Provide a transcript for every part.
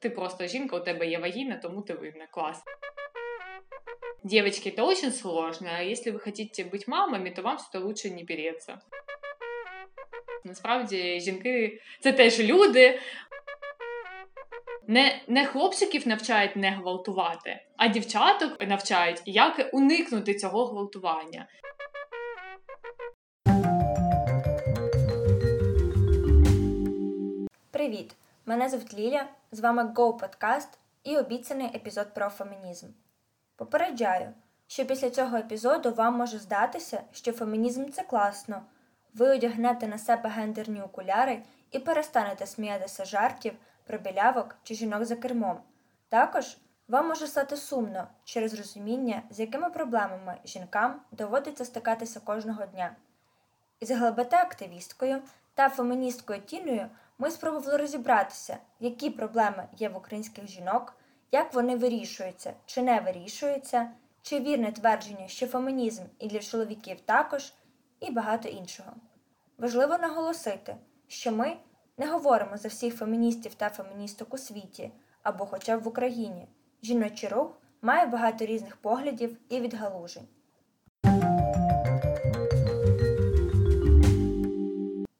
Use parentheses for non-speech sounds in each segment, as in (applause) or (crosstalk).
Ти просто жінка, у тебе є вагіна, тому ти винна. Клас. Девочки, это очень сложно. А если вы хотите быть мамами, то вам сюда лучше не переться. Насправді, жінки це теж люди. Не не хлопчиків навчають не гвалтувати, а дівчаток навчають, як уникнути цього гвалтування. Привіт! Мене звуть Ліля, з вами Go Podcast і обіцяний епізод про фемінізм. Попереджаю, що після цього епізоду вам може здатися, що фемінізм це класно. Ви одягнете на себе гендерні окуляри і перестанете сміятися жартів про білявок чи жінок за кермом. Також вам може стати сумно через розуміння, з якими проблемами жінкам доводиться стикатися кожного дня. Із ЛГБТ-активісткою та феміністкою Тіною ми спробували розібратися, які проблеми є в українських жінок, як вони вирішуються чи не вирішуються, чи вірне твердження, що фемінізм і для чоловіків також, і багато іншого. Важливо наголосити, що ми не говоримо за всіх феміністів та феміністок у світі або хоча б в Україні. Жіночий рух має багато різних поглядів і відгалужень.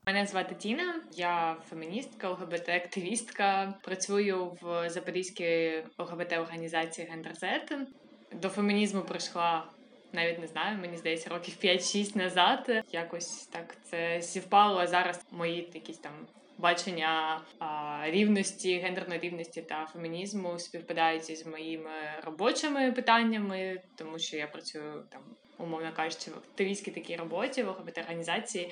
Мене звати Тіна, я феміністка, ЛГБТ-активістка. Працюю в Запорізькій ЛГБТ-організації Гендерзет. До фемінізму прийшла. Навіть не знаю, мені здається, років 5-6 назад. Якось так це зівпало. Зараз мої якісь там бачення а, рівності, гендерної рівності та фемінізму співпадають із моїми робочими питаннями, тому що я працюю там, умовно кажучи, в активістській такій роботі в ЛГБТ-організації.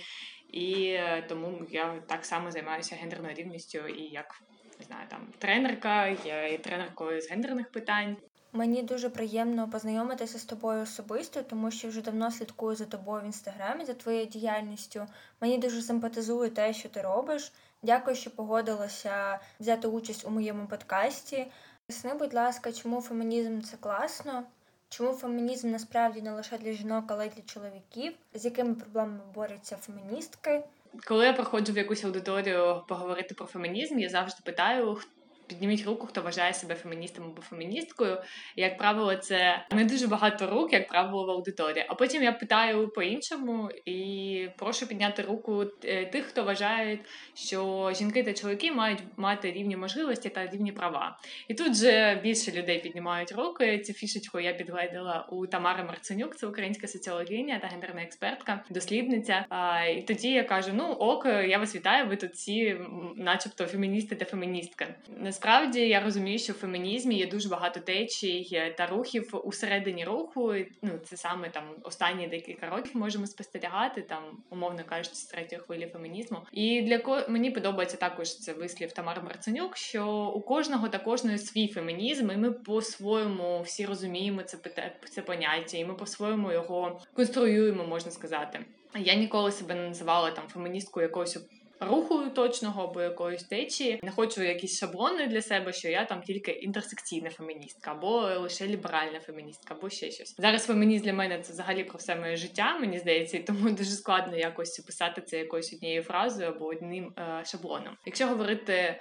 І е, тому я так само займаюся гендерною рівністю і як не знаю, там тренерка, я є тренеркою з гендерних питань. Мені дуже приємно познайомитися з тобою особисто, тому що вже давно слідкую за тобою в інстаграмі, за твоєю діяльністю. Мені дуже симпатизує те, що ти робиш. Дякую, що погодилася взяти участь у моєму подкасті. Поясни, будь ласка, чому фемінізм це класно? Чому фемінізм насправді не лише для жінок, але й для чоловіків, з якими проблемами борються феміністки? Коли я проходжу в якусь аудиторію поговорити про фемінізм, я завжди питаю, підніміть руку, хто вважає себе феміністом або феміністкою. Як правило, це не дуже багато рук, як правило, в аудиторії. А потім я питаю по-іншому і прошу підняти руку е, тих, хто вважає, що жінки та чоловіки мають мати рівні можливості та рівні права. І тут же більше людей піднімають руки. Цю фішечку я підгледила у Тамари Марценюк, це українська соціологиня та гендерна експертка, дослідниця. І тоді я кажу: ну ок, я вас вітаю. Ви тут всі, начебто, феміністи та феміністка. Насправді я розумію, що в фемінізмі є дуже багато течій та рухів усередині руху. Ну це саме там останні декілька років можемо спостерігати, там умовно кажучи, з третьої хвилі фемінізму. І для ко мені подобається також це вислів Тамар Марценюк, що у кожного та кожної свій фемінізм, і ми по-своєму всі розуміємо це це поняття, і ми по-своєму його конструюємо, можна сказати. Я ніколи себе не називала там феміністкою якогось руху точного або якоїсь течії. Не хочу якісь шаблони для себе, що я там тільки інтерсекційна феміністка, або лише ліберальна феміністка, або ще щось. Зараз фемініст для мене це взагалі про все моє життя, мені здається, і тому дуже складно якось описати це якоюсь однією фразою або одним е, шаблоном. Якщо говорити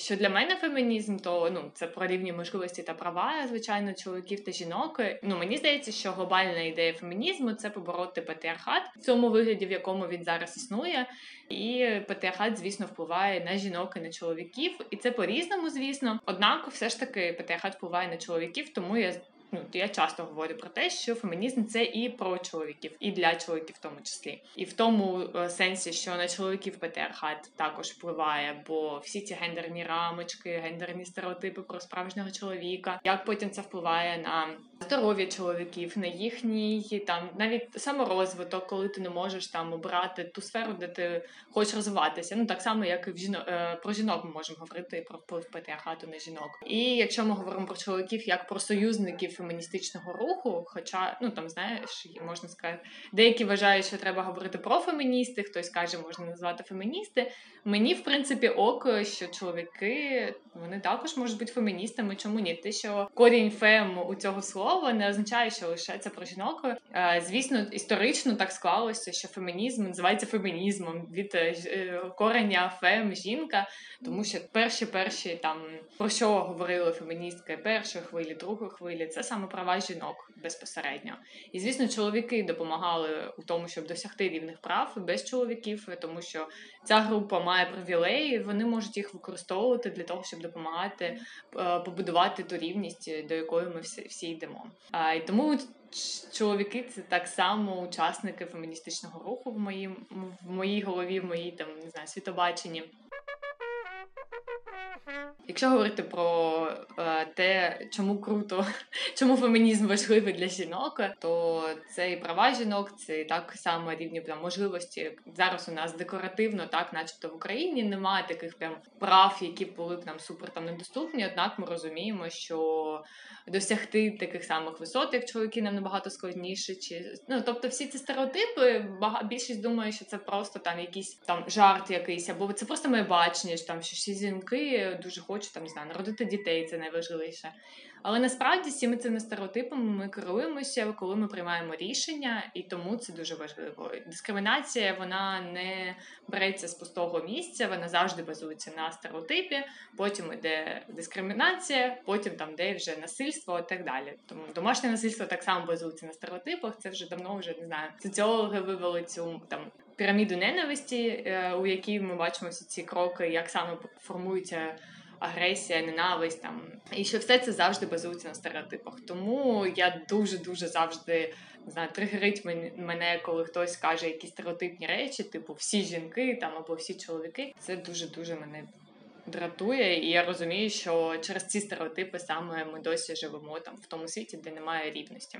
що для мене фемінізм, то ну це про рівні можливості та права, звичайно, чоловіків та жінок. Ну мені здається, що глобальна ідея фемінізму це побороти патріархат в цьому вигляді, в якому він зараз існує. І патріархат, звісно, впливає на жінок і на чоловіків, і це по різному, звісно. Однак, все ж таки, патріархат впливає на чоловіків, тому я ну я часто говорю про те, що фемінізм це і про чоловіків, і для чоловіків, в тому числі, і в тому е, сенсі, що на чоловіків патріархат також впливає, бо всі ці гендерні рамочки, гендерні стереотипи про справжнього чоловіка, як потім це впливає на здоров'я чоловіків, на їхній там навіть саморозвиток, коли ти не можеш там обрати ту сферу, де ти хочеш розвиватися. Ну так само, як і в жінок е, про жінок ми можемо говорити про вплив патріархату на жінок. І якщо ми говоримо про чоловіків як про союзників феміністичного руху. Хоча, ну там знаєш, можна сказати, деякі вважають, що треба говорити про феміністи, хтось каже, можна назвати феміністи. Мені, в принципі, ок, що чоловіки вони також можуть бути феміністами. Чому ні? Те, що корінь фем у цього слова не означає, що лише це про жінок. Е, звісно, історично так склалося, що фемінізм називається фемінізмом від е, е, кореня фем жінка, тому що перші перші там про що говорили феміністки першої хвилі, другої хвилі, це саме права жінок безпосередньо. І звісно, чоловіки допомагали у тому, щоб досягти рівних прав без чоловіків, тому що ця група має привілеї, вони можуть їх використовувати для того, щоб допомагати е, побудувати ту рівність, до якої ми всі, йдемо. А і тому чоловіки це так само учасники феміністичного руху в моїй в моїй голові, в моїй там не знаю світобаченні. Якщо говорити про е, те, чому круто, (laughs) чому фемінізм важливий для жінок, то це і права жінок, це і так само рівні прям можливості. Зараз у нас декоративно, так, начебто в Україні немає таких прям прав, які були б нам супер там недоступні. Однак ми розуміємо, що досягти таких самих висот, як чоловіки, нам набагато складніше. Чи ну тобто, всі ці стереотипи, більшість думає, що це просто там якийсь там жарт, якийсь, або це просто моє бачення, що там що всі жінки дуже хочуть там не знаю, народити дітей, це найважливіше. Але насправді всіми цими стереотипами ми керуємося, коли ми приймаємо рішення, і тому це дуже важливо. Дискримінація вона не береться з пустого місця, вона завжди базується на стереотипі. Потім йде дискримінація, потім там де вже насильство і так далі. Тому домашнє насильство так само базується на стереотипах. Це вже давно вже не знаю. Соціологи вивели цю там. Піраміду ненависті, е, у якій ми бачимо всі ці кроки, як саме формуються агресія, ненависть там і що все це завжди базується на стереотипах. Тому я дуже дуже завжди не знаю, тригерить мене, коли хтось каже якісь стереотипні речі, типу всі жінки там або всі чоловіки. Це дуже дуже мене. Дратує, і я розумію, що через ці стереотипи саме ми досі живемо там в тому світі, де немає рівності.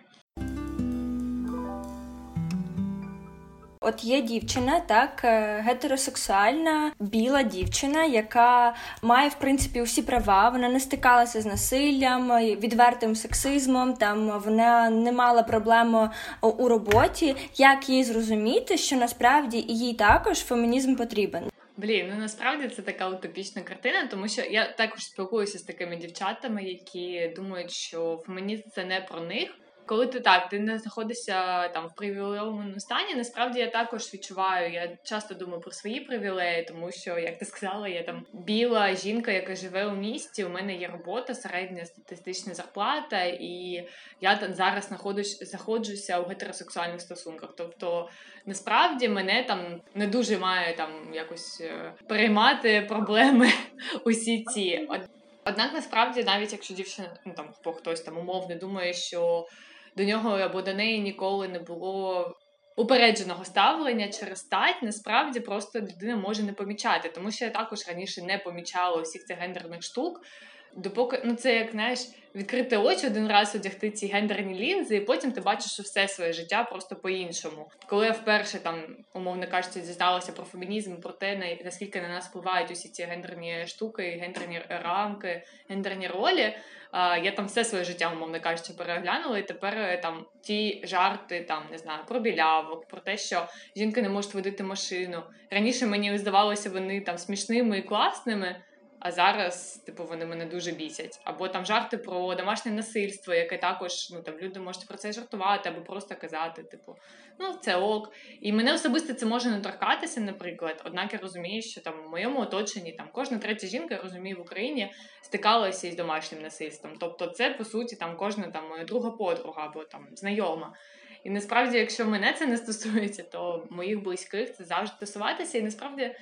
От є дівчина, так е, гетеросексуальна біла дівчина, яка має в принципі усі права. Вона не стикалася з насиллям, відвертим сексизмом. Там вона не мала проблем у роботі. Як їй зрозуміти, що насправді їй також фемінізм потрібен? Блін, ну насправді це така утопічна картина, тому що я також спілкуюся з такими дівчатами, які думають, що фемінізм це не про них коли ти так, ти не знаходишся там в привілейованому стані, насправді я також відчуваю. Я часто думаю про свої привілеї, тому що, як ти сказала, я там біла жінка, яка живе у місті. У мене є робота, середня статистична зарплата, і я там зараз знаходжуся у гетеросексуальних стосунках. Тобто, насправді мене там не дуже має там якось е, переймати проблеми (laughs) усі ці. Однак насправді, навіть якщо дівчина ну там хтось там умовно думає, що до нього або до неї ніколи не було упередженого ставлення через стать, насправді просто людина може не помічати. Тому що я також раніше не помічала усіх цих гендерних штук. Допоки ну це як знаєш, відкрити очі один раз одягти ці гендерні лінзи, і потім ти бачиш все своє життя просто по-іншому. Коли я вперше там, умовно кажучи, дізналася про фемінізм, про те, наскільки на нас впливають усі ці гендерні штуки, гендерні рамки, гендерні ролі. Я там все своє життя, умовно кажучи, переглянула, і тепер е, там ті жарти, там не знаю, про білявок, про те, що жінки не можуть водити машину. Раніше мені здавалося, вони там смішними і класними. А зараз, типу, вони мене дуже бісять. Або там жарти про домашнє насильство, яке також ну там люди можуть про це жартувати, або просто казати, типу, ну це ок. І мене особисто це може не торкатися, наприклад. Однак я розумію, що там в моєму оточенні там кожна третя жінка я розумію в Україні стикалася із домашнім насильством. Тобто, це по суті там кожна там моя друга подруга або там знайома. І насправді, якщо мене це не стосується, то моїх близьких це завжди стосуватися, і насправді.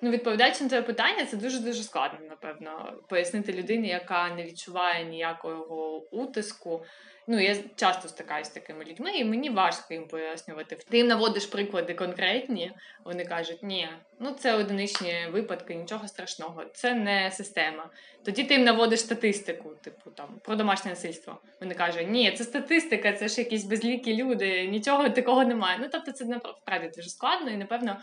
Ну, відповідаючи на це питання, це дуже дуже складно, напевно, пояснити людині, яка не відчуває ніякого утиску. Ну, я часто стикаюся з такими людьми, і мені важко їм пояснювати. Ти їм наводиш приклади конкретні, вони кажуть, ні, ну це одиничні випадки, нічого страшного, це не система. Тоді ти їм наводиш статистику, типу там про домашнє насильство. Вони кажуть, ні, це статистика, це ж якісь безлікі люди, нічого такого немає. Ну тобто, це насправді дуже складно, і напевно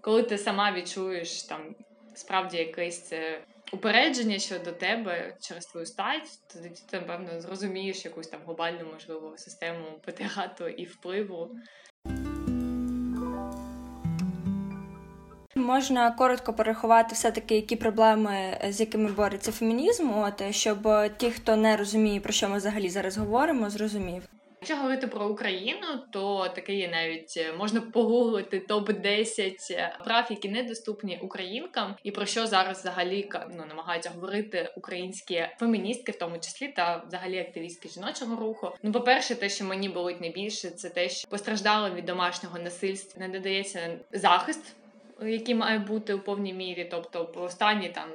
коли ти сама відчуєш там справді якийсь е, упередження щодо тебе через твою стать, тоді ти, напевно, зрозумієш якусь там глобальну, можливо, систему патріату і впливу. Можна коротко порахувати все-таки, які проблеми, з якими бореться фемінізм, от щоб ті, хто не розуміє, про що ми взагалі зараз говоримо, зрозумів. Якщо говорити про Україну, то таке є навіть е, можна погуглити топ 10 е, прав, які недоступні українкам, і про що зараз взагалі ну, намагаються говорити українські феміністки, в тому числі та взагалі активістки жіночого руху. Ну, по перше, те, що мені болить найбільше, це те, що постраждали від домашнього насильства, не додається захист, який має бути у повній мірі, тобто останні там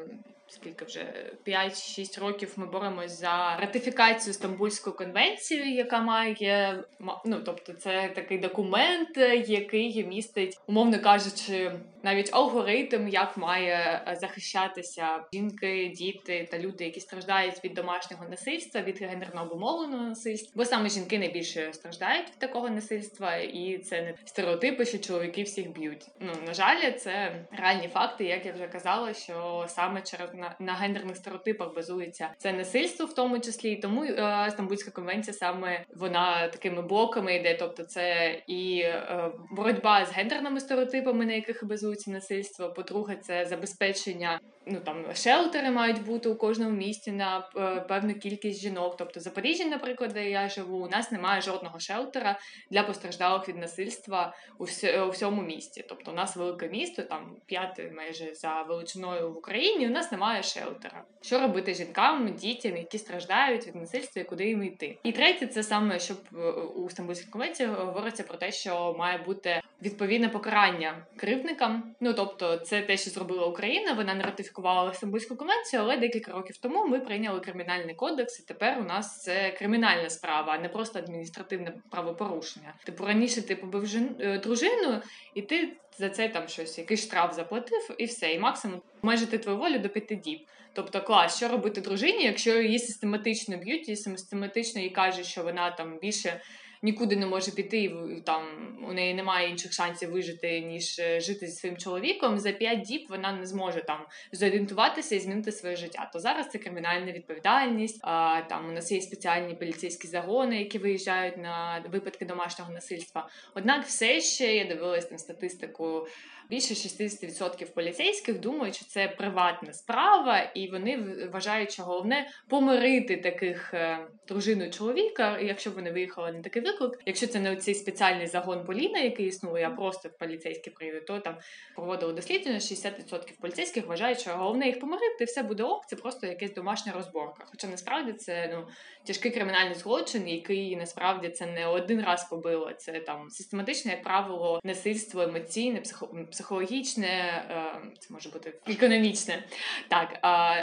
скільки вже 5-6 років ми боремось за ратифікацію Стамбульської конвенції, яка має ну, тобто, це такий документ, який містить, умовно кажучи, навіть алгоритм, як має захищатися жінки, діти та люди, які страждають від домашнього насильства, від гендерно обумовленого насильства. Бо саме жінки найбільше страждають від такого насильства, і це не стереотипи, що чоловіки всіх б'ють. Ну на жаль, це реальні факти, як я вже казала, що саме через на, на гендерних стереотипах базується це насильство, в тому числі, і тому е, Стамбульська конвенція саме вона такими блоками йде. Тобто, це і е, боротьба з гендерними стереотипами, на яких базується насильство. По-друге, це забезпечення. Ну там шелтери мають бути у кожному місті на е, певну кількість жінок. Тобто Запоріжжя, наприклад, де я живу, у нас немає жодного шелтера для постраждалих від насильства у, у всьому місті. Тобто, у нас велике місто, там п'яте майже за величиною в Україні. У нас немає шелтера. Що робити жінкам, дітям, які страждають від насильства, і куди їм йти? І третє, це саме щоб е, у Стамбульській конвенції говориться про те, що має бути відповідне покарання кривдникам. Ну тобто, це те, що зробила Україна. Вона не ратифікувала Стамбульську конвенцію, але декілька років тому ми прийняли кримінальний кодекс, і тепер у нас це кримінальна справа, а не просто адміністративне правопорушення. Типу раніше ти побив жен... Е, дружину, і ти за це там щось, якийсь штраф заплатив, і все. І максимум обмежити твою волю до п'яти діб. Тобто, клас, що робити дружині, якщо її систематично б'ють, і систематично їй кажуть, що вона там більше нікуди не може піти, там у неї немає інших шансів вижити, ніж е, жити зі своїм чоловіком. За п'ять діб вона не зможе там зорієнтуватися і змінити своє життя. То зараз це кримінальна відповідальність. А там у нас є спеціальні поліцейські загони, які виїжджають на випадки домашнього насильства. Однак, все ще я дивилась там статистику більше 60% поліцейських думають, що це приватна справа, і вони вважають, що головне помирити таких е, дружину чоловіка, якщо вони виїхали на такий виклик. Якщо це не цей спеціальний загон Поліна, який існує, а просто поліцейські приїдуть, то там проводили дослідження. 60% поліцейських вважають, що головне їх помирити, все буде ок. Це просто якась домашня розборка. Хоча насправді це ну тяжкий кримінальний злочин, який насправді це не один раз побило. Це там систематичне, як правило, насильство емоційне, психо психологічне, е, це може бути економічне, так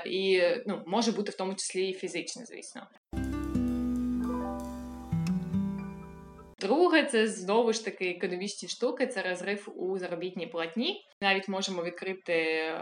і ну може бути в тому числі і фізичне, звісно. Друге, це знову ж таки економічні штуки, це розрив у заробітній платні. Навіть можемо відкрити е,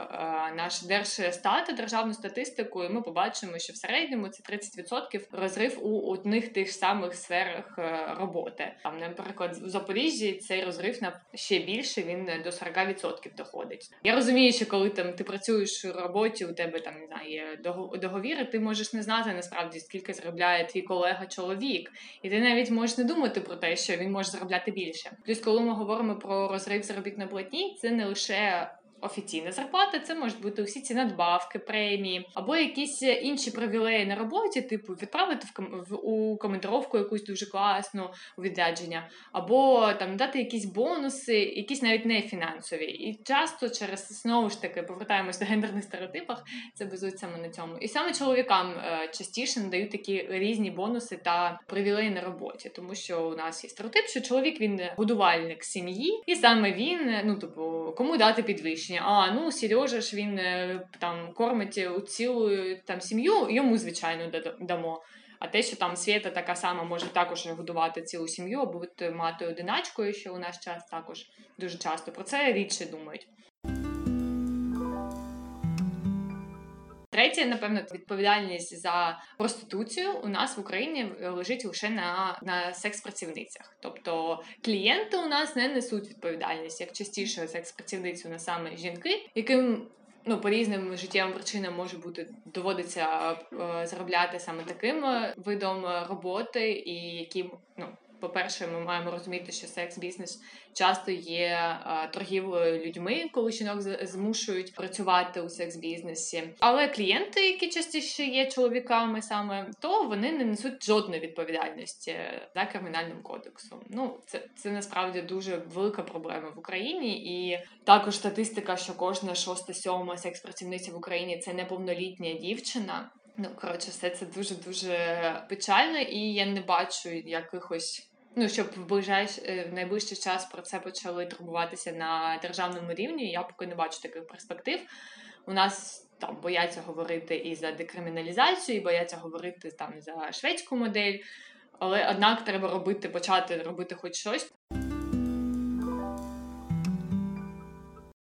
наш держстат, державну статистику, і ми побачимо, що в середньому це 30% розрив у одних тих самих сферах е, роботи. Там, наприклад, в Запоріжжі цей розрив на ще більше він до 40% доходить. Я розумію, що коли там ти працюєш у роботі, у тебе там не знаю, є договіри, ти можеш не знати насправді скільки заробляє твій колега чоловік, і ти навіть можеш не думати про те що він може заробляти більше. Плюс, коли ми говоримо про розрив заробітної платні, це не лише офіційна зарплата, це можуть бути усі ці надбавки, премії або якісь інші привілеї на роботі, типу відправити в, ком- в у коментировку якусь дуже класну у відрядження, або там дати якісь бонуси, якісь навіть не фінансові. І часто через знову ж таки повертаємось до гендерних стереотипах, це базується на цьому. І саме чоловікам е, частіше надають такі різні бонуси та привілеї на роботі, тому що у нас є стереотип, що чоловік він будувальник сім'ї, і саме він, ну типу, кому дати підвищення виключення. А ну Сережа ж він е, там кормить у цілу там сім'ю, йому звичайно дамо. А те, що там Свята така сама може також годувати цілу сім'ю, або бути мати одиначкою, що у наш час також дуже часто про це рідше думають. Третє, напевно, відповідальність за проституцію у нас в Україні лежить лише на на секс-працівницях. Тобто клієнти у нас не несуть відповідальність як частіше секс-працівниць у нас саме жінки, яким ну по різним життєвим причинам може бути доводиться е, заробляти саме таким видом роботи, і які ну по-перше, ми маємо розуміти, що секс-бізнес часто є торгівлею людьми, коли жінок змушують працювати у секс-бізнесі. Але клієнти, які частіше є чоловіками, саме то вони не несуть жодної відповідальності за кримінальним кодексом. Ну це це насправді дуже велика проблема в Україні, і також статистика, що кожна шоста сьома секс-працівниця в Україні це неповнолітня дівчина. Ну коротше, все це дуже дуже печально, і я не бачу якихось Ну, щоб в ближайш... Е, в найближчий час про це почали турбуватися на державному рівні. Я поки не бачу таких перспектив. У нас там бояться говорити і за декриміналізацію, і бояться говорити там за шведську модель. Але однак треба робити, почати робити хоч щось.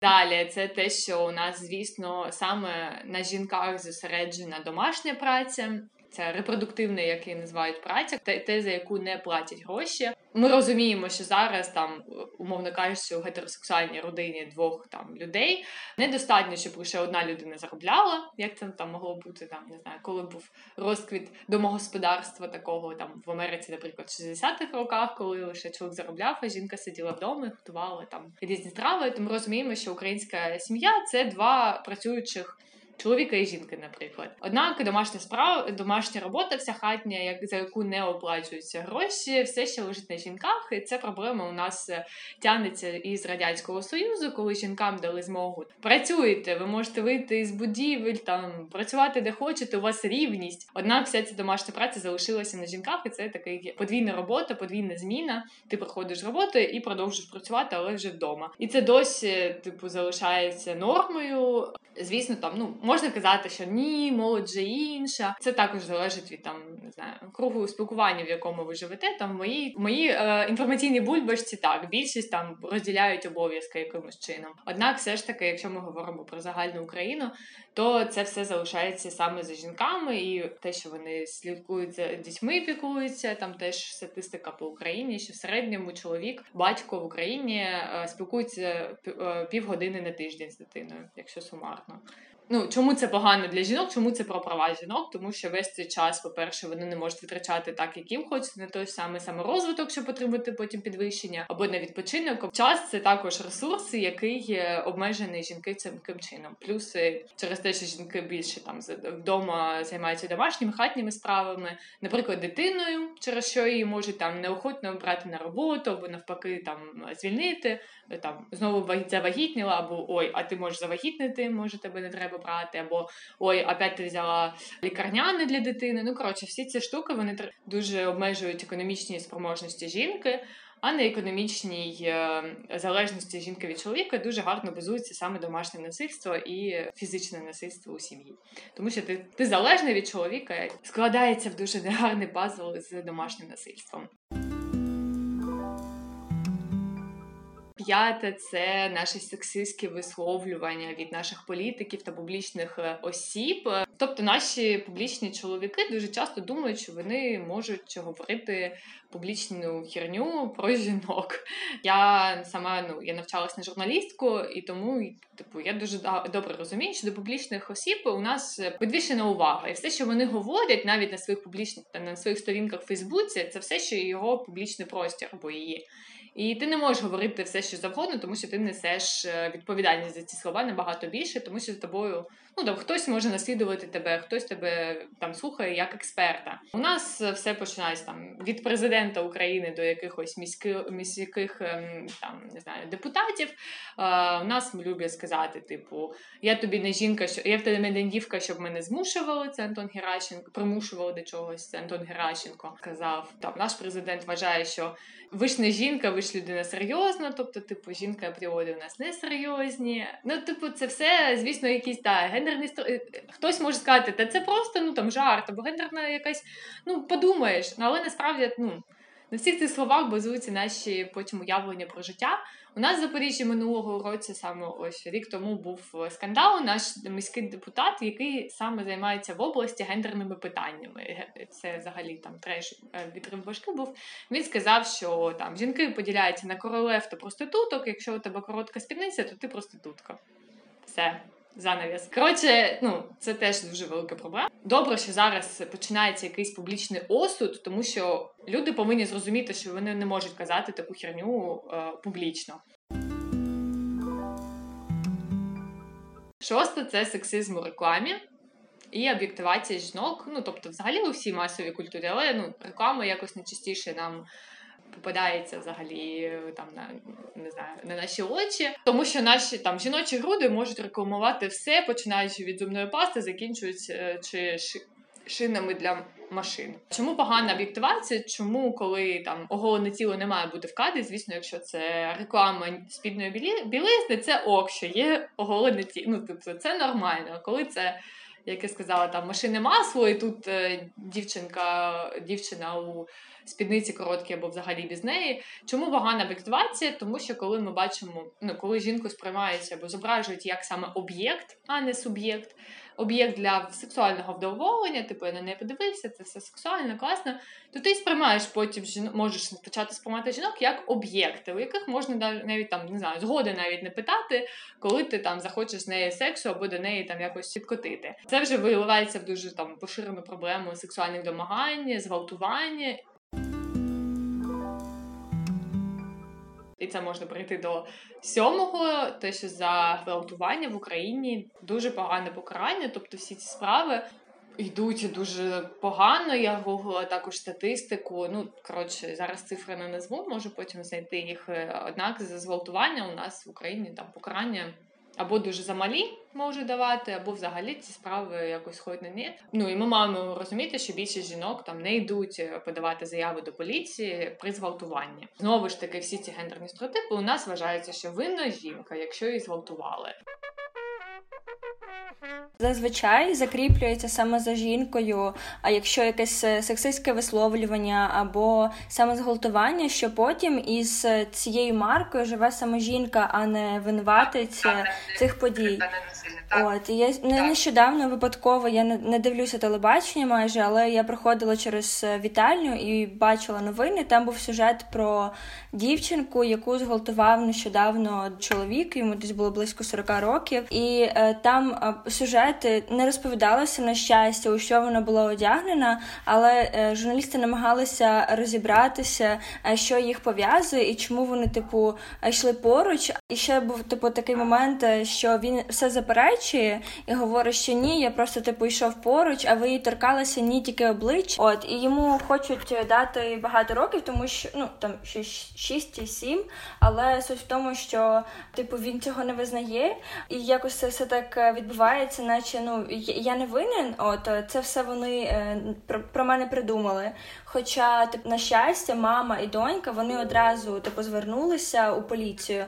Далі це те, що у нас, звісно, саме на жінках зосереджена домашня праця. Це репродуктивна, як її називають праця, те, за яку не платять гроші. Ми розуміємо, що зараз там, умовно кажучи, у гетеросексуальній родині двох там людей недостатньо, щоб лише одна людина заробляла. Як це там могло бути там, не знаю, коли був розквіт домогосподарства такого там в Америці, наприклад, в 60-х роках, коли лише чоловік заробляв, а жінка сиділа вдома і готувала там різні страви. Тому розуміємо, що українська сім'я це два працюючих чоловіка і жінки, наприклад. Однак домашня справа, домашня робота, вся хатня, як за яку не оплачуються гроші, все ще лежить на жінках, і це проблема у нас е, тягнеться із радянського союзу, коли жінкам дали змогу працюєте, ви можете вийти із будівель, там працювати де хочете. У вас рівність. Однак вся ця домашня праця залишилася на жінках, і це такий подвійна робота, подвійна зміна. Ти проходиш роботу і продовжуєш працювати, але вже вдома. І це досі типу залишається нормою. Звісно, там ну можна казати, що ні, молодь же інша. Це також залежить від там не знаю кругу спілкування, в якому ви живете. Там в моїй мої е, інформаційній бульбашці так більшість там розділяють обов'язки якимось чином. Однак, все ж таки, якщо ми говоримо про загальну Україну, то це все залишається саме за жінками, і те, що вони слідкують за дітьми, пікуються. Там теж статистика по Україні, що в середньому чоловік, батько в Україні е, спілкується е, півгодини на тиждень з дитиною, якщо сумарно. Ну, чому це погано для жінок? Чому це про права жінок? Тому що весь цей час, по-перше, вони не можуть витрачати так, як їм хочеться, на той самий саморозвиток, щоб отримати потім підвищення, або на відпочинок. Час це також ресурси, який обмежений жінки цим чином. Плюс через те, що жінки більше там вдома займаються домашніми хатніми справами, наприклад, дитиною, через що її можуть там неохотно брати на роботу, або навпаки, там звільнити, там знову завагітніла, або ой, а ти можеш завагітнити, може тебе не треба брати, або ой, опять ти взяла лікарняне для дитини. Ну коротше, всі ці штуки вони дуже обмежують економічні спроможності жінки. А на економічній е, залежності жінки від чоловіка дуже гарно базується саме домашнє насильство і фізичне насильство у сім'ї, тому що ти ти залежний від чоловіка, складається в дуже негарний пазл з домашнім насильством. П'яте це наші сексистські висловлювання від наших політиків та публічних е, осіб. Тобто, наші публічні чоловіки дуже часто думають, що вони можуть говорити публічну херню про жінок. Я сама ну я навчалась на журналістку, і тому типу я дуже добре розумію, що до публічних осіб у нас підвищена увага, і все, що вони говорять, навіть на своїх публічних на своїх сторінках в Фейсбуці, це все, що його публічний простір або її. І ти не можеш говорити все, що завгодно, тому що ти несеш е, відповідальність за ці слова набагато більше, тому що з тобою ну там хтось може наслідувати тебе, хтось тебе там слухає як експерта. У нас все починається там від президента України до якихось міських міських ем, там не знаю депутатів. У нас люблять сказати, типу, я тобі не жінка, що я в тебе не дівка, щоб мене змушували. Це Антон Геращенко, примушували до чогось. Це Антон Геращенко сказав. Там наш президент вважає, що ви ж не жінка, ви ж людина серйозна. Тобто, типу, жінка апріорі у нас не серйозні. Ну, типу, це все, звісно, якісь та гендерні е, Хтось може сказати, та це просто ну там жарт, або гендерна якась, ну подумаєш, ну але насправді ну. На всіх цих словах базуються наші потім уявлення про життя. У нас в Запоріжжі минулого року, саме ось рік тому був скандал. Наш міський депутат, який саме займається в області гендерними питаннями. Це взагалі там треш від відрив був. Він сказав, що там жінки поділяються на королев та проституток. Якщо у тебе коротка спідниця, то ти проститутка. Все. Занавіс. Коротше, ну це теж дуже велика проблема. Добре, що зараз починається якийсь публічний осуд, тому що люди повинні зрозуміти, що вони не можуть казати таку херню е, публічно. Шосте це сексизм у рекламі і об'єктивація жінок. Ну тобто, взагалі у всій масовій культурі, але ну реклама якось найчастіше нам попадається взагалі там на не знаю на наші очі, тому що наші там жіночі груди можуть рекламувати все, починаючи від зубної пасти, закінчуючи чи шинами для машин. Чому погана об'єктивація? Чому, коли там оголене тіло не має бути в кадрі, звісно, якщо це реклама спідної білизни, це ок, що є оголене тіло. Ну тобто це нормально. Коли це як я сказала, там машини масло, і тут е, дівчинка, дівчина у спідниці короткі або взагалі без неї. Чому погана об'єктивація? Тому що коли ми бачимо, ну коли жінку сприймається або зображують як саме об'єкт, а не суб'єкт, об'єкт для сексуального вдоволення, типу я на неї подивився, це все сексуально, класно. То ти сприймаєш потім жінок, можеш почати сприймати жінок як об'єкти, у яких можна навіть там не знаю, згоди навіть не питати, коли ти там захочеш з неї сексу або до неї там якось підкотити. Це вже виливається в дуже там поширену проблему сексуальних домагань, зґвалтування. І це можна прийти до сьомого, те, що за гвалтування в Україні дуже погане покарання. Тобто всі ці справи йдуть дуже погано. Я гуглила також статистику. Ну коротше, зараз цифри не назву, можу потім знайти їх. Однак за зґвалтування у нас в Україні там покарання або дуже замалі може давати, або взагалі ці справи якось ходять на ні. Ну і ми маємо розуміти, що більшість жінок там не йдуть е, подавати заяви до поліції при зґвалтуванні. Знову ж таки, всі ці гендерні стереотипи у нас вважається, що винна жінка, якщо її зґвалтували. Зазвичай закріплюється саме за жінкою, а якщо якесь е, сексистське висловлювання або саме зґвалтування, що потім із е, цією маркою живе саме жінка, а не винуватець е, цих подій. От і я не нещодавно випадково я не дивлюся телебачення майже, але я проходила через вітальню і бачила новини. Там був сюжет про дівчинку, яку зґвалтував нещодавно чоловік. Йому десь було близько 40 років, і е, там е, сюжет не розповідалося на щастя, у що вона була одягнена, але е, журналісти намагалися розібратися, що їх пов'язує і чому вони, типу, йшли поруч. І ще був типу такий момент, що він все заперечує і говорить, що ні, я просто типу йшов поруч, а ви її торкалися ні тільки обличчя. От і йому хочуть дати багато років, тому що ну там 6 і 7, але суть в тому, що типу він цього не визнає, і якось це все так відбувається, наче ну я не винен. От це все вони е, про, про мене придумали. Хоча, тип, на щастя, мама і донька вони одразу типу звернулися у поліцію,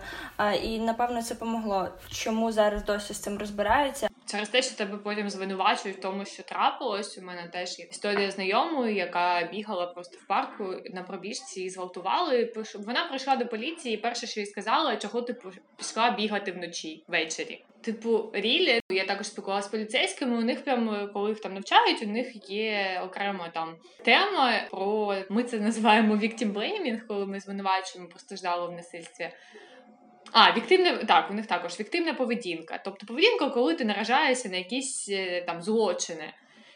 і напевно це помогло. Чому зараз досі з цим розбираються? Через те, що тебе потім звинувачують в тому, що трапилось. У мене теж є історія знайомої, яка бігала просто в парку на пробіжці і зґвалтували. Вона прийшла до поліції, і перше, що їй сказала, чого ти пішла бігати вночі ввечері. Типу, рілі, я також спілкувалася з поліцейськими. У них прямо коли їх там навчають, у них є окрема там тема про ми це називаємо victim blaming, коли ми звинувачуємо постраждало в насильстві. А, віктивне, так, у них також віктивна поведінка. Тобто поведінка, коли ти наражаєшся на якісь е, там злочини.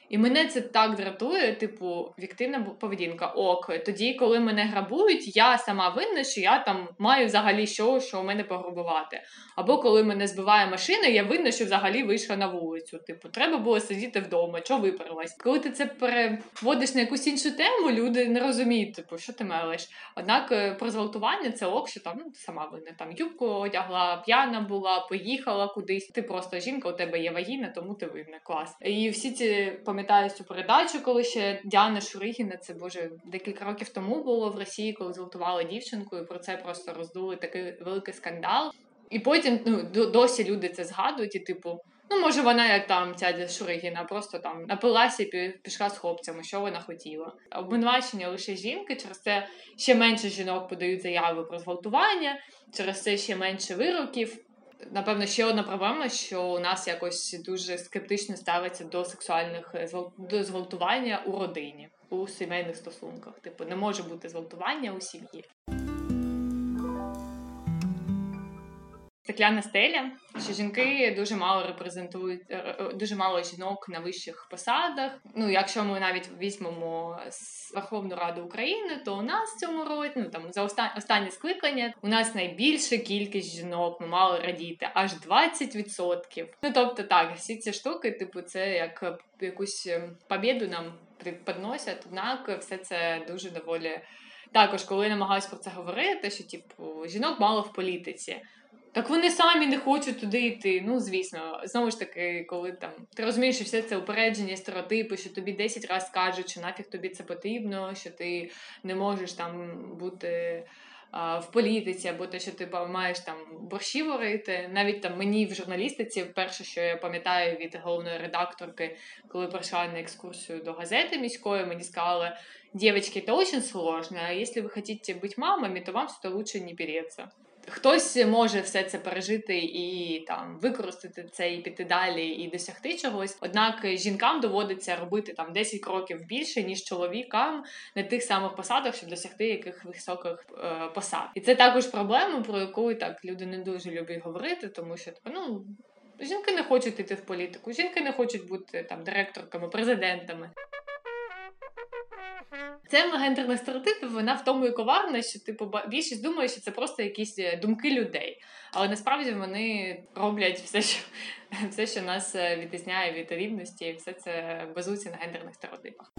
І мене це так дратує, типу, віктивна поведінка. Ок, тоді, коли мене грабують, я сама винна, що я там маю взагалі що, що у мене пограбувати. Або коли мене збиває машина, я винна, що взагалі вийшла на вулицю. Типу, треба було сидіти вдома, що випарилась. Коли ти це переводиш на якусь іншу тему, люди не розуміють, типу, що ти мелиш. Однак е, про зґвалтування це ок, що там ну, сама винна. Там юбку одягла, п'яна була, поїхала кудись. Ти просто жінка, у тебе є вагіна, тому ти винна. Клас. І всі ці пам'ятаю цю передачу, коли ще Діана Шуригіна, це боже декілька років тому було в Росії, коли зґвалтували дівчинку, і про це просто роздули такий великий скандал. І потім ну, досі люди це згадують, і типу, ну може вона як там ця Шуригіна, просто там напилася і пішла з хлопцями, що вона хотіла. Обвинувачення лише жінки, через це ще менше жінок подають заяви про зґвалтування, через це ще менше вироків. Напевно, ще одна проблема, що у нас якось дуже скептично ставиться до сексуальних е, до зґвалтування у родині, у сімейних стосунках. Типу, не може бути зґвалтування у сім'ї. Стекляна стеля, що жінки дуже мало репрезентують е, е, дуже мало жінок на вищих посадах. Ну, якщо ми навіть візьмемо Верховну Раду України, то у нас в цьому році ну там за останнє скликання у нас найбільша кількість жінок. Ми мали радіти аж 20%. Ну тобто, так всі ці штуки, типу, це як якусь ем, побіду нам підносять, однак все це дуже доволі. Також, коли намагаюся про це говорити, що типу жінок мало в політиці. Так вони самі не хочуть туди йти. Ну, звісно, знову ж таки, коли там ти розумієш, що все це упередження, стереотипи, що тобі 10 разів кажуть, що нафіг тобі це потрібно, що ти не можеш там бути в політиці, або те, що ти маєш там борщі варити. Навіть там мені в журналістиці, вперше, що я пам'ятаю від головної редакторки, коли прийшла на екскурсію до газети міської, мені сказали, дівчатки, це дуже сложно, а якщо ви хочете бути мамами, то вам сюди лучше не переться. Хтось може все це пережити і там використати це і піти далі і досягти чогось. Однак жінкам доводиться робити там 10 кроків більше ніж чоловікам на тих самих посадах, щоб досягти яких високих е, посад. І це також проблема, про яку так люди не дуже люблять говорити, тому що типу, ну. Жінки не хочуть йти в політику, жінки не хочуть бути там директорками, президентами. Це гендерних стереотипів, вона в тому і коварна, що типу більшість думає, що це просто якісь е, думки людей. Але насправді вони роблять все, що (laughs) все, що нас е, відрізняє від рівності, і все це базується на гендерних стереотипах.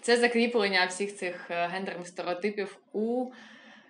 Це закріплення всіх цих е, гендерних стереотипів у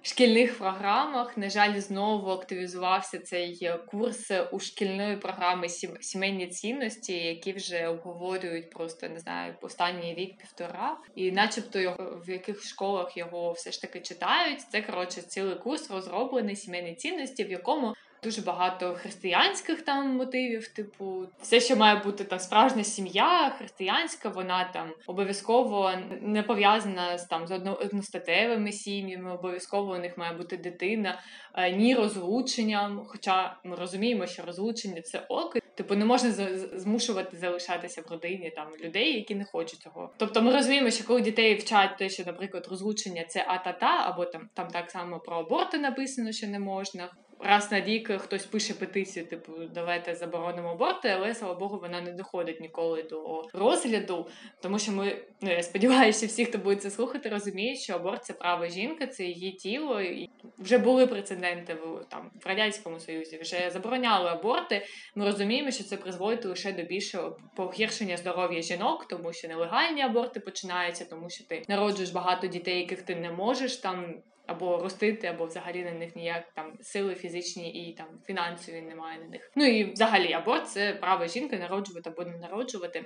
шкільних програмах. На жаль, знову активізувався цей е, курс у шкільної програми сімейні цінності, які вже обговорюють просто не знаю останній рік-півтора, і, начебто, його в яких школах його все ж таки читають. Це коротше цілий курс розроблений сімейні цінності, в якому дуже багато християнських там мотивів. Типу, все, що має бути там справжня сім'я, християнська, вона там обов'язково не пов'язана з там з одностатевими сім'ями. Обов'язково у них має бути дитина, е, ні розлученням. Хоча ми розуміємо, що розлучення це ок. Типу, не можна змушувати залишатися в родині там людей, які не хочуть цього. Тобто, ми розуміємо, що коли дітей вчать те, що, наприклад, розлучення це а-та-та, або там там так само про аборти написано, що не можна раз на рік хтось пише петицію, типу, давайте заборонимо аборти, але слава Богу, вона не доходить ніколи до розгляду, тому що ми, ну я сподіваюся, всі, хто буде це слухати, розуміють, що аборт це право жінки, це її тіло. І вже були прецеденти в там в радянському союзі. Вже забороняли аборти. Ми розуміємо, що це призводить лише до більшого погіршення здоров'я жінок, тому що нелегальні аборти починаються, тому що ти народжуєш багато дітей, яких ти не можеш там або ростити, або взагалі на них ніяк там сили фізичні і там фінансові немає на них. Ну і взагалі аборт це право жінки народжувати або не народжувати,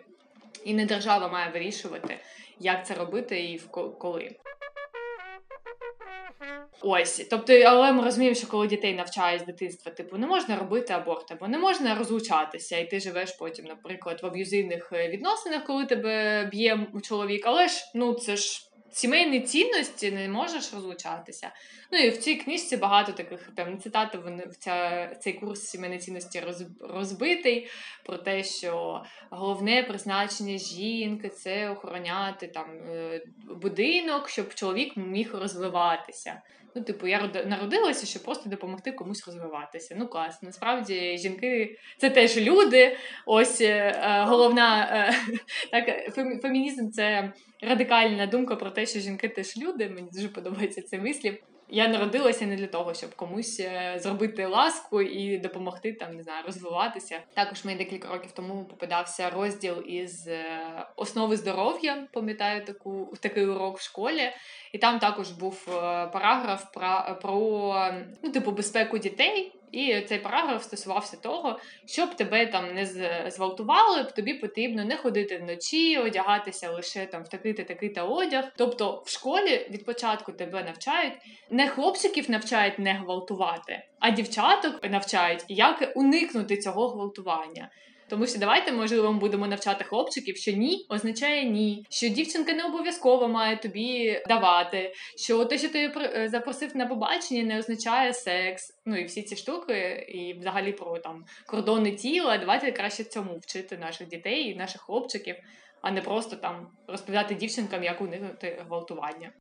і не держава має вирішувати, як це робити і коли. Ось, тобто, але ми розуміємо, що коли дітей навчають з дитинства, типу не можна робити аборт, або не можна розлучатися, і ти живеш потім, наприклад, в аб'юзивних е, відносинах, коли тебе б'є чоловік, але ж ну це ж сімейні цінності не можеш розлучатися. Ну і в цій книжці багато таких там цитат. Вони в ця цей курс сімейні цінності роз, розбитий про те, що головне призначення жінки це охороняти там е, будинок, щоб чоловік міг розвиватися. Ну, типу, я народилася, щоб просто допомогти комусь розвиватися. Ну, клас. Насправді жінки це теж люди. Ось е, головна е, (laughs) так, фемінізм це радикальна думка про те, що жінки теж люди. Мені дуже подобається цей вислів. Я народилася не для того, щоб комусь е, зробити ласку і допомогти там, не знаю, розвиватися. Також мені декілька років тому попадався розділ із е, основи здоров'я. Пам'ятаю таку такий урок в школі, і там також був е, параграф про, про ну, типу безпеку дітей. І цей параграф стосувався того, щоб тебе там не зґвалтували, тобі потрібно не ходити вночі, одягатися лише там в такий та такий та одяг. Тобто в школі від початку тебе навчають не хлопчиків навчають не гвалтувати, а дівчаток навчають, як уникнути цього гвалтування. Тому що давайте, можливо, ми будемо навчати хлопчиків, що ні означає ні, що дівчинка не обов'язково має тобі давати, що те, що ти е, запросив на побачення, не означає секс. Ну і всі ці штуки, і взагалі про там кордони тіла. Давайте краще цьому вчити наших дітей і наших хлопчиків, а не просто там розповідати дівчинкам, як уникнути гвалтування.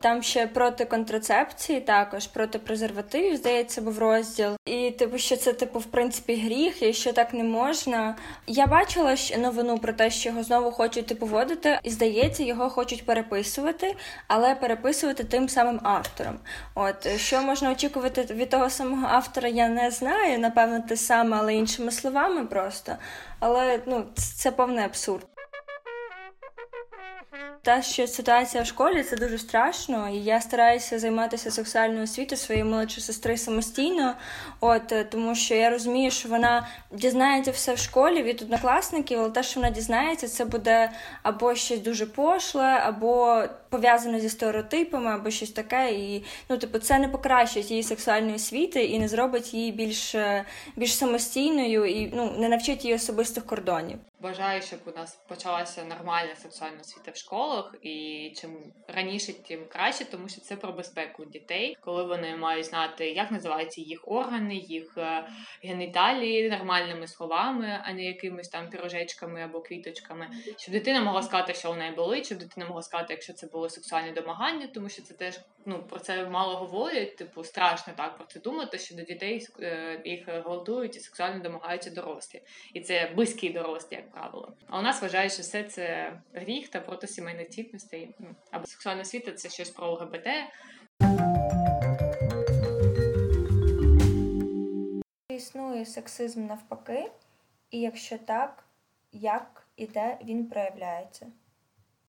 Там ще проти контрацепції, також проти презервативів, здається, був розділ. І типу, що це типу в принципі гріх, і що так не можна. Я бачила ще новину про те, що його знову хочуть типу вводити, і здається, його хочуть переписувати, але переписувати тим самим автором. От що можна очікувати від того самого автора, я не знаю. Напевно, те саме, але іншими словами просто. Але ну це повний абсурд. Та що ситуація в школі це дуже страшно, і я стараюся займатися сексуальною освітою своєї молодшої сестри самостійно, от е, тому що я розумію, що вона дізнається все в школі від однокласників, але те, що вона дізнається, це буде або щось дуже пошле, або пов'язане зі стереотипами, або щось таке. І ну, типу, це не покращить її сексуальної освіти і не зробить її більш е, більш самостійною і ну не навчить її особистих кордонів. Бажаю, щоб у нас почалася нормальна сексуальна освіта в школах, і чим раніше, тим краще, тому що це про безпеку дітей, коли вони мають знати, як називаються їх органи, їх е, геніталії нормальними словами, а не якимись там пірожечками або квіточками. Щоб дитина могла сказати, що у неї болить, щоб дитина могла сказати, якщо це було сексуальне домагання, тому що це теж ну про це мало говорять. Типу страшно так про це думати, що до дітей е, їх гвалтують і сексуально домагаються дорослі, і це близькі дорослі правило. А у нас вважають, що все це гріх та проти сімейних цінностей. Ну, або сексуальна освіта це щось про ЛГБТ. Існує сексизм навпаки, і якщо так, як і де він проявляється?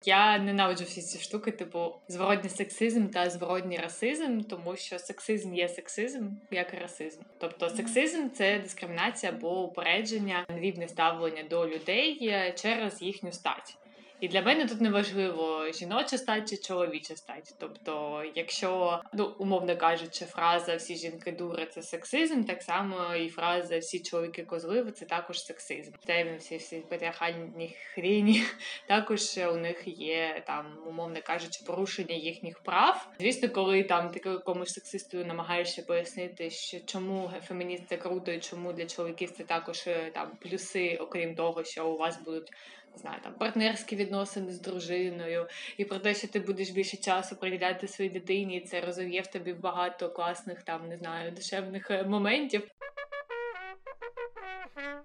Я ненавиджу всі ці штуки, типу зворотній сексизм та зворотній расизм, тому що сексизм є сексизм, як і расизм. Тобто сексизм це дискримінація або упередження, нерівне ставлення до людей е, через їхню стать. І для мене тут не важливо жіноча стать чи чоловіча стать. Тобто, якщо ну умовно кажучи, фраза всі жінки дури це сексизм, так само і фраза всі чоловіки козливи це також сексизм. Це всі всі патріархальні хріні. (laughs) Також у них є там, умовно кажучи, порушення їхніх прав. Звісно, коли там ти комусь сексистою намагаєшся пояснити, що чому фемініст це круто, і чому для чоловіків це також е, там плюси, окрім того, що у вас будуть знаю, там партнерські відносини з дружиною, і про те, що ти будеш більше часу приділяти своїй дитині, і це розов'є в тобі багато класних там, не знаю, душевних е, моментів.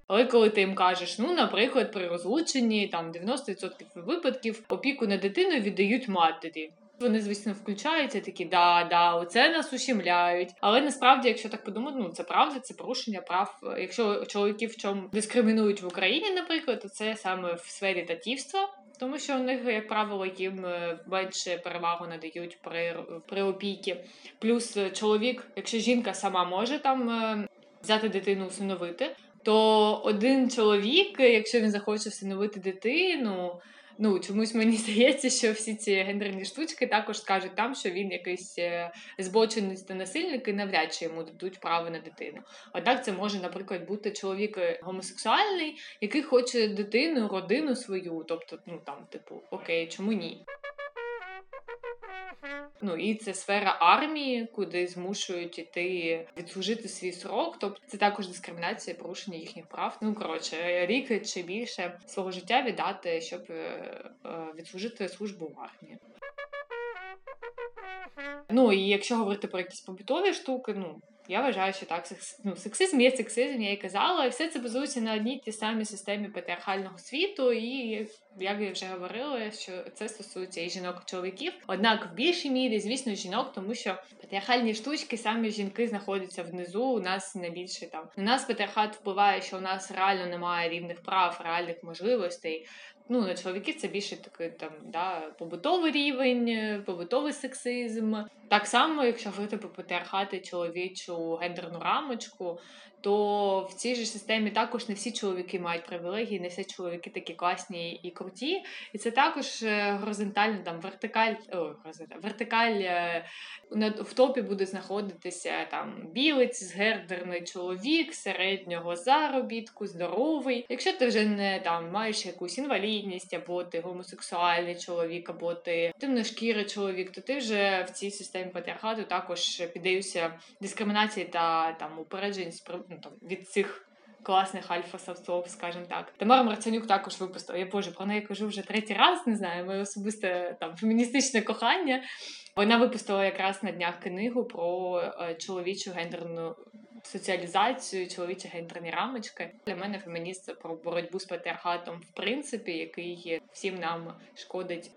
Але коли ти їм кажеш, ну, наприклад, при розлученні там 90% випадків опіку на дитину віддають матері. Вони, звісно, включаються такі, да, да, оце нас ущемляють. Але насправді, якщо так подумати, ну це правда, це порушення прав. Якщо чоловіків в чому дискримінують в Україні, наприклад, то це саме в сфері татівства. Тому що у них, як правило, їм е, менше перевагу надають при при опіки. Плюс е, чоловік, якщо жінка сама може там е, взяти дитину усиновити, то один чоловік, якщо він захоче всиновити дитину ну чомусь мені (laughs) здається, що всі ці гендерні штучки також скажуть там, що він якийсь збочений збочинець та насильник і навряд чи йому дадуть право на дитину. Однак це може, наприклад, бути чоловік е, гомосексуальний, який хоче дитину, родину свою, тобто, ну там, типу, окей, чому ні? Ну і це сфера армії, куди змушують іти відслужити свій срок. Тобто це також дискримінація, порушення їхніх прав. Ну коротше, рік чи більше свого життя віддати, щоб е, е, відслужити службу в армії. Ну і якщо говорити про якісь побутові штуки, ну я вважаю, що так ну, сексизм є сексизм, я і казала, і все це базується на одній тій самій системі патріархального світу, і як я вже говорила, що це стосується і жінок і чоловіків. Однак в більшій мірі, звісно, жінок, тому що патріархальні штучки самі жінки знаходяться внизу. У нас найбільше там на нас патріархат впливає, що у нас реально немає рівних прав, реальних можливостей ну, на чоловіків це більше такий там да, побутовий рівень, побутовий сексизм. Так само, якщо говорити про патріархати чоловічу гендерну рамочку, то в цій же системі також не всі чоловіки мають привілегії, не всі чоловіки такі класні і круті. І це також е, горизонтально там вертикаль, о, вертикаль е, в топі буде знаходитися там білець, згердерний чоловік, середнього заробітку, здоровий. Якщо ти вже не там маєш якусь інвалідність, або ти гомосексуальний чоловік, або ти темношкірий чоловік, то ти вже в цій системі патріархату також піддаєшся дискримінації та там упереджень ну, там, від цих. Класних альфа-самцов, скажімо так. Тамара Марцянюк також випустила. Я боже, про неї кажу вже третій раз, не знаю, моє особисте там феміністичне кохання. Вона випустила якраз на днях книгу про е, чоловічу гендерну. Соціалізацію, чоловічі гендерні рамочки для мене фемініст це про боротьбу з патріархатом, в принципі, який всім нам шкодить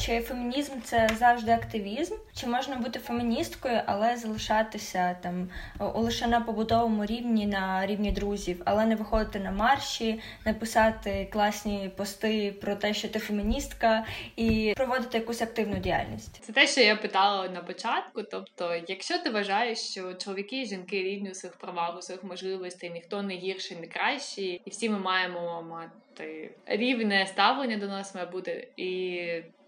Чи фемінізм це завжди активізм? Чи можна бути феміністкою, але залишатися там лише на побутовому рівні, на рівні друзів, але не виходити на марші, не писати класні пости про те, що ти феміністка, і проводити якусь активну діяльність? Це те, що я питала на початку. Тобто, якщо ти вважаєш, що чоловіки і жінки рівні у своїх правах, у своїх можливостей, ніхто не гірший, не кращий, і всі ми маємо мати рівне ставлення до нас має бути і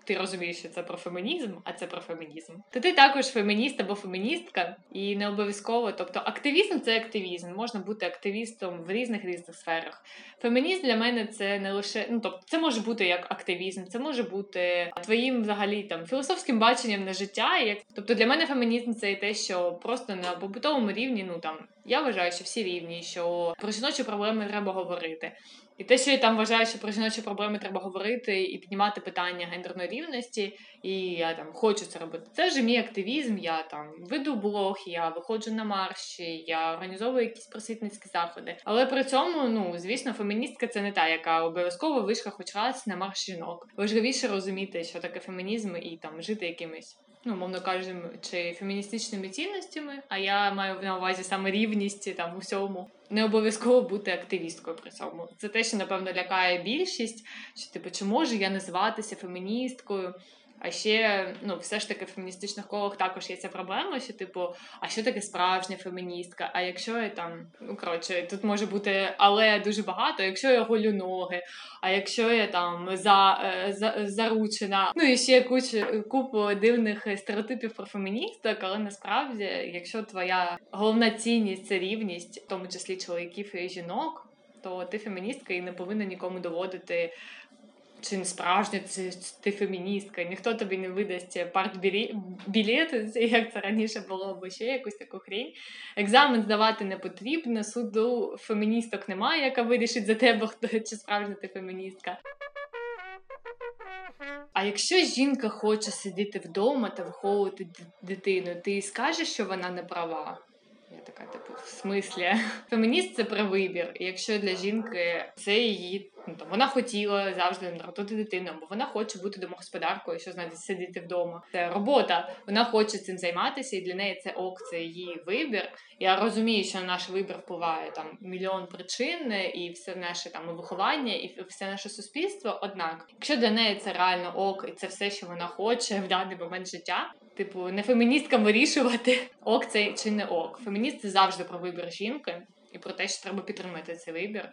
ти розумієш, що це про фемінізм, а це про фемінізм. То ти також фемініст або феміністка, і не обов'язково. Тобто, активізм це активізм. Можна бути активістом в різних різних сферах. Фемінізм для мене це не лише ну тобто, це може бути як активізм, це може бути твоїм взагалі там філософським баченням на життя. Як тобто для мене фемінізм це і те, що просто на побутовому рівні, ну там я вважаю, що всі рівні, що про жіночі проблеми треба говорити. І те, що я там вважаю, що про жіночі проблеми треба говорити і піднімати питання гендерної рівності, і я там хочу це робити. Це вже мій активізм. Я там веду блог, я виходжу на марші, я організовую якісь просвітницькі заходи. Але при цьому, ну звісно, феміністка це не та, яка обов'язково вийшла хоч раз на марш жінок. Важливіше розуміти, що таке фемінізм, і там жити якимись ну, мовно кажемо, чи феміністичними цінностями, а я маю на увазі саме рівність там у всьому. Не обов'язково бути активісткою при цьому. Це те, що напевно лякає більшість, що типу, чи можу я називатися феміністкою. А ще ну, все ж таки в феміністичних колах також є ця проблема, що типу, а що таке справжня феміністка? А якщо я там, ну коротше, тут може бути але дуже багато, якщо я голю ноги, а якщо я там за, е, за заручена, ну і ще кучу купу дивних стереотипів про феміністок, але насправді, якщо твоя головна цінність це рівність, в тому числі чоловіків і жінок. То ти феміністка і не повинна нікому доводити чи не справжня це ти феміністка, ніхто тобі не видасть партбілет, як це раніше було, або ще якусь таку хрінь. Екзамен здавати не потрібно, суду феміністок немає, яка вирішить за тебе, хто чи справжня ти феміністка. А якщо жінка хоче сидіти вдома та виховувати дитину, ти скажеш, що вона не права? В смислі, (laughs) фемініст це про вибір. І якщо для жінки це її ну, там, вона хотіла завжди народити дитину, бо вона хоче бути домогосподаркою, що знаєте, сидіти вдома. Це робота. Вона хоче цим займатися, і для неї це ок, це її вибір. Я розумію, що на наш вибір впливає там мільйон причин, і все наше там виховання, і все наше суспільство. Однак, якщо для неї це реально ок, і це все, що вона хоче в даний момент життя. Типу, не феміністкам вирішувати (laughs) ок це чи не ок. Фемініст завжди про вибір жінки і про те, що треба підтримати цей вибір.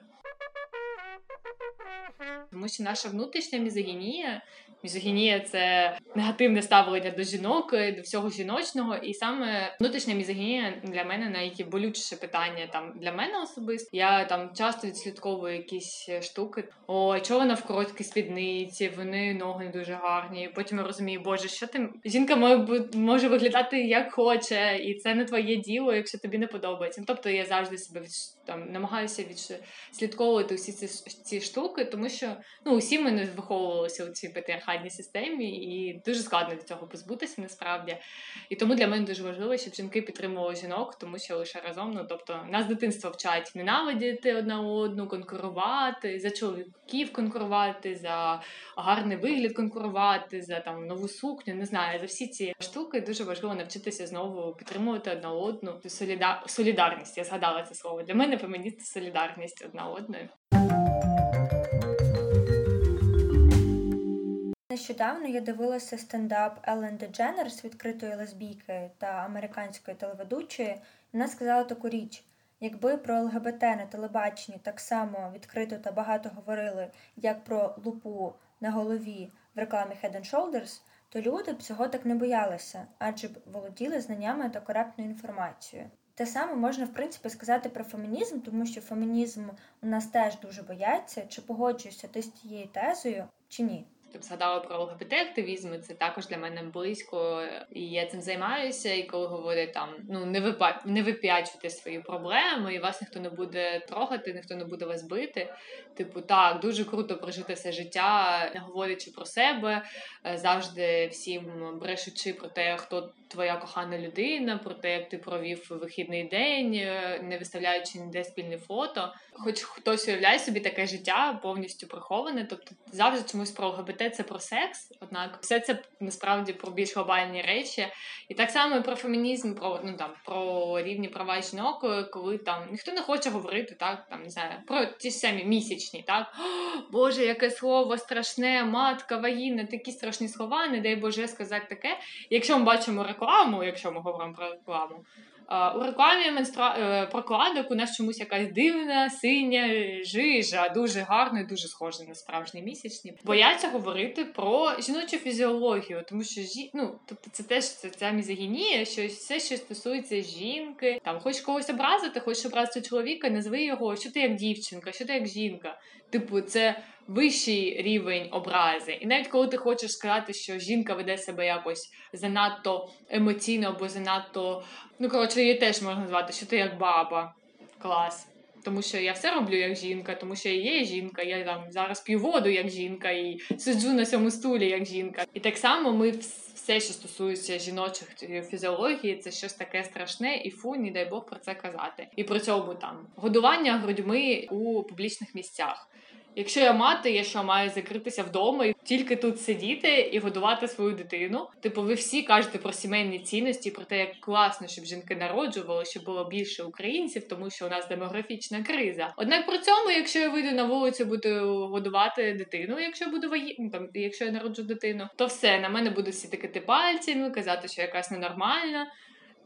Тому що наша внутрішня мізогінія Мізогінія це негативне ставлення до жінок, до всього жіночного, і саме внутрішня мізогінія для мене найболючіше питання там для мене особисто. Я там часто відслідковую якісь штуки. О, чого вона в короткій спідниці, вони ноги не дуже гарні. Потім я розумію, боже, що ти жінка може виглядати як хоче, і це не твоє діло, якщо тобі не подобається. Тобто я завжди себе від, там намагаюся відслідковувати всі ці ці штуки, тому що ну усі ми не виховувалися у цій патріархальній системі, і дуже складно від цього позбутися насправді. І тому для мене дуже важливо, щоб жінки підтримували жінок, тому що лише разом, ну тобто, нас дитинство вчать ненавидіти одна одну, конкурувати, за чоловіків конкурувати, за гарний вигляд конкурувати, за там нову сукню. Не знаю, за всі ці штуки дуже важливо навчитися знову підтримувати одна одну. Соліда... Солідарність. Я згадала це слово. Для мене фемініст солідарність одна одною. Нещодавно я дивилася стендап Елен Дедженерс, відкритої лесбійки та американської телеведучої. Вона сказала таку річ: якби про ЛГБТ на телебаченні так само відкрито та багато говорили, як про лупу на голові в рекламі Head Shoulders, то люди б цього так не боялися, адже б володіли знаннями та коректною інформацією. Те саме можна в принципі сказати про фемінізм, тому що фемінізм у нас теж дуже бояться, чи погоджуєшся ти з тією тезою чи ні. Тобто згадала про ЛГБТ-активізм, це також для мене близько, і я цим займаюся. І коли говорять там ну не випа... не вип'ячувати свої проблеми, і вас ніхто не буде трогати, ніхто не буде вас бити. Типу, так, дуже круто прожити все життя, не говорячи про себе, е, завжди всім брешучи про те, хто твоя кохана людина, про те, як ти провів вихідний день, е, не виставляючи ніде спільне фото. Хоч хтось уявляє собі таке життя повністю приховане, тобто завжди чомусь про ЛГБТ це про секс, однак все це насправді про більш глобальні речі. І так само і про фемінізм, про ну там про рівні права жінок, коли там ніхто не хоче говорити, так там не знаю, про ті самі місячні, так О, Боже, яке слово страшне, матка, вагіна, такі страшні слова, не дай Боже сказати таке. Якщо ми бачимо рекламу, якщо ми говоримо про рекламу. У рекламі менстра... Е, прокладок у нас чомусь якась дивна, синя жижа, дуже гарна і дуже схожа на справжні місячні. Бояться говорити про жіночу фізіологію, тому що жі... ну, тобто це теж це ця мізогінія, що все, що стосується жінки, там хочеш когось образити, хочеш образити чоловіка, назви його, що ти як дівчинка, що ти як жінка. Типу, це вищий рівень образи. І навіть коли ти хочеш сказати, що жінка веде себе якось занадто емоційно або занадто. Ну, коротше, її теж можна назвати, що ти як баба. Клас. Тому що я все роблю як жінка, тому що я є жінка, я там зараз п'ю воду як жінка і сиджу на цьому стулі як жінка. І так само ми все, що стосується жіночих фізіології, це щось таке страшне, і фу, не дай Бог про це казати. І при цьому там годування грудьми у публічних місцях. Якщо я мати, я що маю закритися вдома і тільки тут сидіти і годувати свою дитину. Типу, ви всі кажете про сімейні цінності, про те, як класно, щоб жінки народжували, щоб було більше українців, тому що у нас демографічна криза. Однак при цьому, якщо я вийду на вулицю, буду годувати дитину, якщо буду ваї... ну, там, якщо я народжу дитину, то все на мене будуть всі тикати пальцями, казати, що якась ненормальна.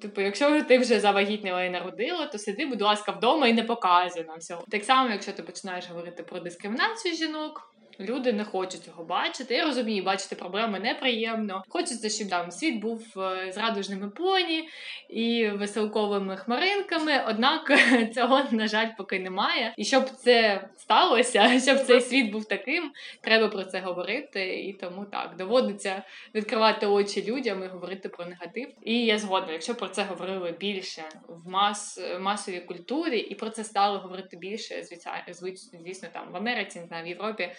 Типу, якщо ти вже завагітніла і народила, то сиди, будь ласка, вдома і не показуй нам всього. Так само, якщо ти починаєш говорити про дискримінацію жінок. Люди не хочуть цього бачити. Я розумію, бачити проблеми неприємно. Хочеться, щоб там світ був е, з радужними поні і веселковими хмаринками. Однак (laughs) цього, на жаль, поки немає. І щоб це сталося, (laughs) щоб цей світ був таким, треба про це говорити. І тому так доводиться відкривати очі людям і говорити про негатив. І я згодна, якщо про це говорили більше в мас масовій культурі, і про це стало говорити більше, звісно, там в Америці, не знаю, в Європі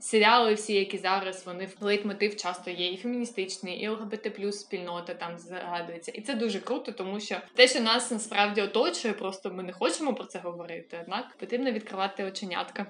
серіали, всі, які зараз вони в лейтмотив часто є і феміністичний, і ЛГБТ плюс спільнота там згадується. І це дуже круто, тому що те, що нас насправді оточує, просто ми не хочемо про це говорити. Однак потрібно відкривати оченятка.